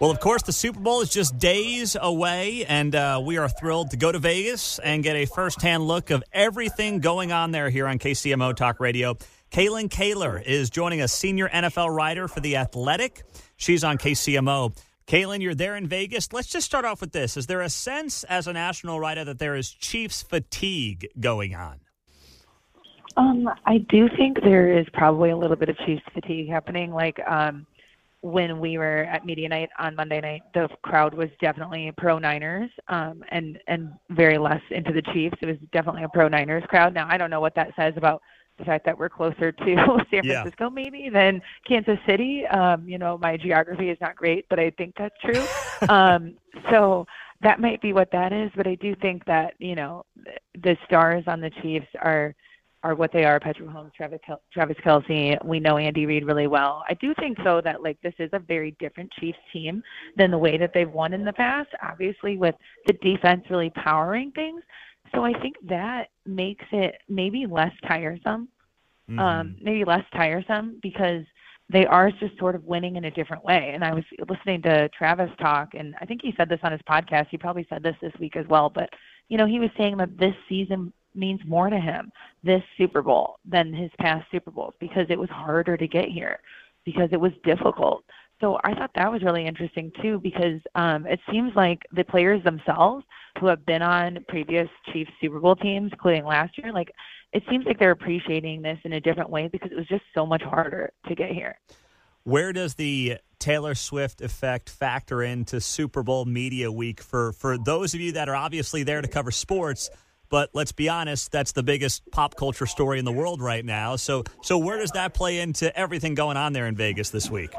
Well, of course, the Super Bowl is just days away, and uh, we are thrilled to go to Vegas and get a firsthand look of everything going on there here on KCMO Talk Radio. Kaylyn Kahler is joining us, senior NFL writer for The Athletic. She's on KCMO. Kaylyn, you're there in Vegas. Let's just start off with this. Is there a sense as a national writer that there is Chiefs fatigue going on? Um, I do think there is probably a little bit of Chiefs fatigue happening. Like, um, when we were at media night on Monday night, the crowd was definitely pro Niners, um, and and very less into the Chiefs. It was definitely a pro Niners crowd. Now I don't know what that says about the fact that we're closer to San Francisco yeah. maybe than Kansas City. Um, you know, my geography is not great, but I think that's true. um, so that might be what that is. But I do think that you know the stars on the Chiefs are are what they are. Patrick Mahomes, Travis, Kel- Travis Kelce. We know Andy Reid really well. I do think though that like this is a very different Chiefs team than the way that they've won in the past. Obviously, with the defense really powering things. So I think that makes it maybe less tiresome. Mm-hmm. Um, maybe less tiresome because they are just sort of winning in a different way. And I was listening to Travis talk, and I think he said this on his podcast. He probably said this this week as well. But you know, he was saying that this season means more to him this Super Bowl than his past Super Bowls because it was harder to get here, because it was difficult. So I thought that was really interesting too because um, it seems like the players themselves who have been on previous Chiefs Super Bowl teams, including last year, like it seems like they're appreciating this in a different way because it was just so much harder to get here. Where does the Taylor Swift effect factor into Super Bowl media week for for those of you that are obviously there to cover sports? But let's be honest, that's the biggest pop culture story in the world right now. So, so where does that play into everything going on there in Vegas this week?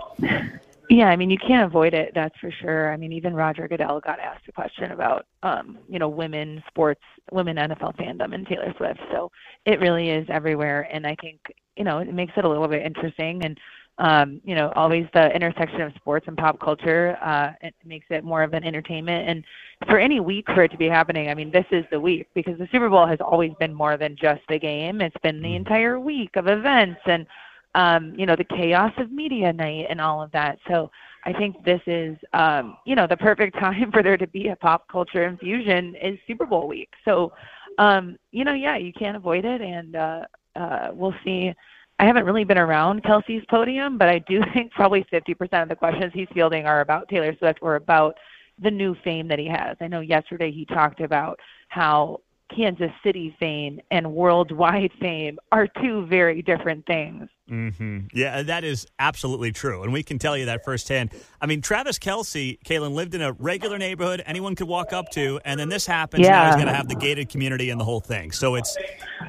Yeah, I mean, you can't avoid it. That's for sure. I mean, even Roger Goodell got asked a question about, um, you know, women sports, women NFL fandom, and Taylor Swift. So it really is everywhere, and I think, you know, it makes it a little bit interesting. And um, you know, always the intersection of sports and pop culture. Uh, it makes it more of an entertainment. And for any week for it to be happening, I mean, this is the week because the Super Bowl has always been more than just the game. It's been the mm-hmm. entire week of events and, um, you know, the chaos of media night and all of that. So I think this is, um, you know, the perfect time for there to be a pop culture infusion is Super Bowl week. So, um, you know, yeah, you can't avoid it. And uh, uh, we'll see I haven't really been around Kelce's podium, but I do think probably 50% of the questions he's fielding are about Taylor Swift or about the new fame that he has. I know yesterday he talked about how Kansas City fame and worldwide fame are two very different things. Mm-hmm. Yeah, that is absolutely true. And we can tell you that firsthand. I mean, Travis Kelce, Kaylyn, lived in a regular neighborhood anyone could walk up to, and then this happens. Yeah. Now he's going to have the gated community and the whole thing. So it's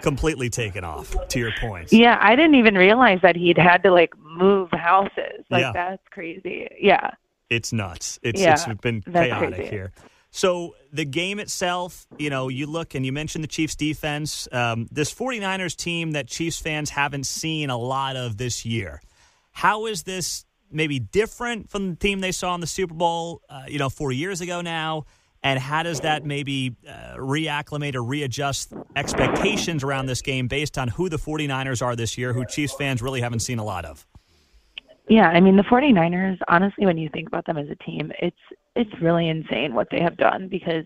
completely taken off, to your point. Yeah, I didn't even realize that he'd had to, like, move houses. Like, yeah. that's crazy. Yeah. It's nuts. It's, yeah, it's been chaotic here. So the game itself, you know, you look and you mentioned the Chiefs defense. Um, this 49ers team that Chiefs fans haven't seen a lot of this year. How is this maybe different from the team they saw in the Super Bowl, uh, you know, four years ago now? And how does that maybe uh, reacclimate or readjust expectations around this game based on who the 49ers are this year, who Chiefs fans really haven't seen a lot of? Yeah, I mean the 49ers, honestly when you think about them as a team, it's it's really insane what they have done because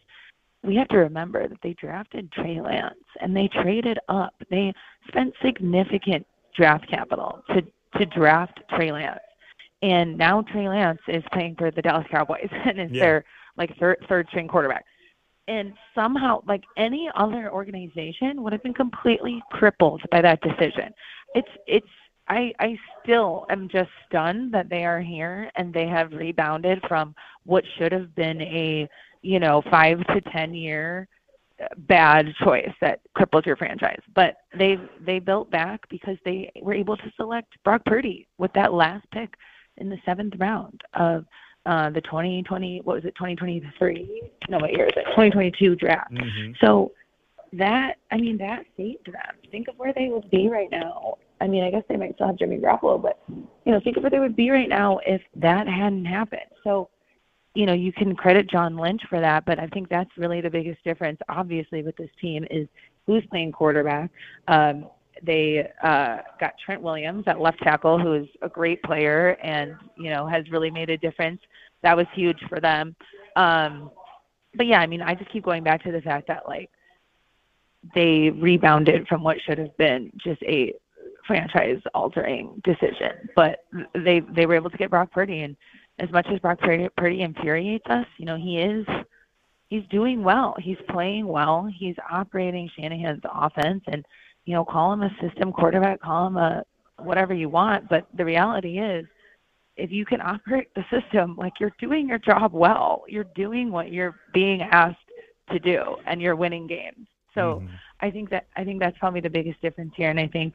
we have to remember that they drafted Trey Lance and they traded up. They spent significant draft capital to to draft Trey Lance. And now Trey Lance is playing for the Dallas Cowboys and is yeah. their like third third string quarterback. And somehow like any other organization would have been completely crippled by that decision. It's it's I I still am just stunned that they are here and they have rebounded from what should have been a you know five to ten year uh, bad choice that crippled your franchise. But they they built back because they were able to select Brock Purdy with that last pick in the seventh round of uh, the 2020, what was it, 2023? No, what year is it? 2022 draft. Mm-hmm. So that, I mean, that saved them. Think of where they would be right now. I mean, I guess they might still have Jimmy Garoppolo, but you know, think of where they would be right now if that hadn't happened. So, you know, you can credit John Lynch for that, but I think that's really the biggest difference. Obviously, with this team is who's playing quarterback. Um, they uh, got Trent Williams at left tackle, who is a great player and you know has really made a difference. That was huge for them. Um, but yeah, I mean, I just keep going back to the fact that like they rebounded from what should have been just a franchise altering decision, but they they were able to get Brock Purdy, and as much as Brock Purdy, Purdy infuriates us, you know, he is he's doing well. He's playing well. He's operating Shanahan's offense, and you know, call him a system quarterback, call him a whatever you want. But the reality is, if you can operate the system, like you're doing your job well, you're doing what you're being asked to do, and you're winning games. So mm-hmm. I think that I think that's probably the biggest difference here. And I think,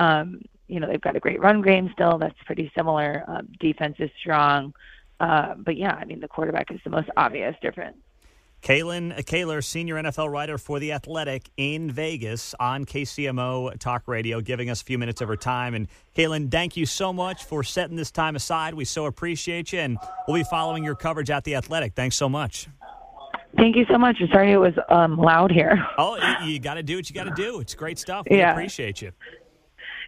um, you know, they've got a great run game still. That's pretty similar. Um, defense is strong. Uh, but yeah, I mean, the quarterback is the most obvious difference. Kaylyn Kahler, senior NFL writer for The Athletic in Vegas on KCMO Talk Radio, giving us a few minutes of her time. And Kaylyn, thank you so much for setting this time aside. We so appreciate you, and we'll be following your coverage at The Athletic. Thanks so much. Thank you so much. Sorry it was um, loud here. Oh, you got to do what you got to do. It's great stuff. We yeah. appreciate you.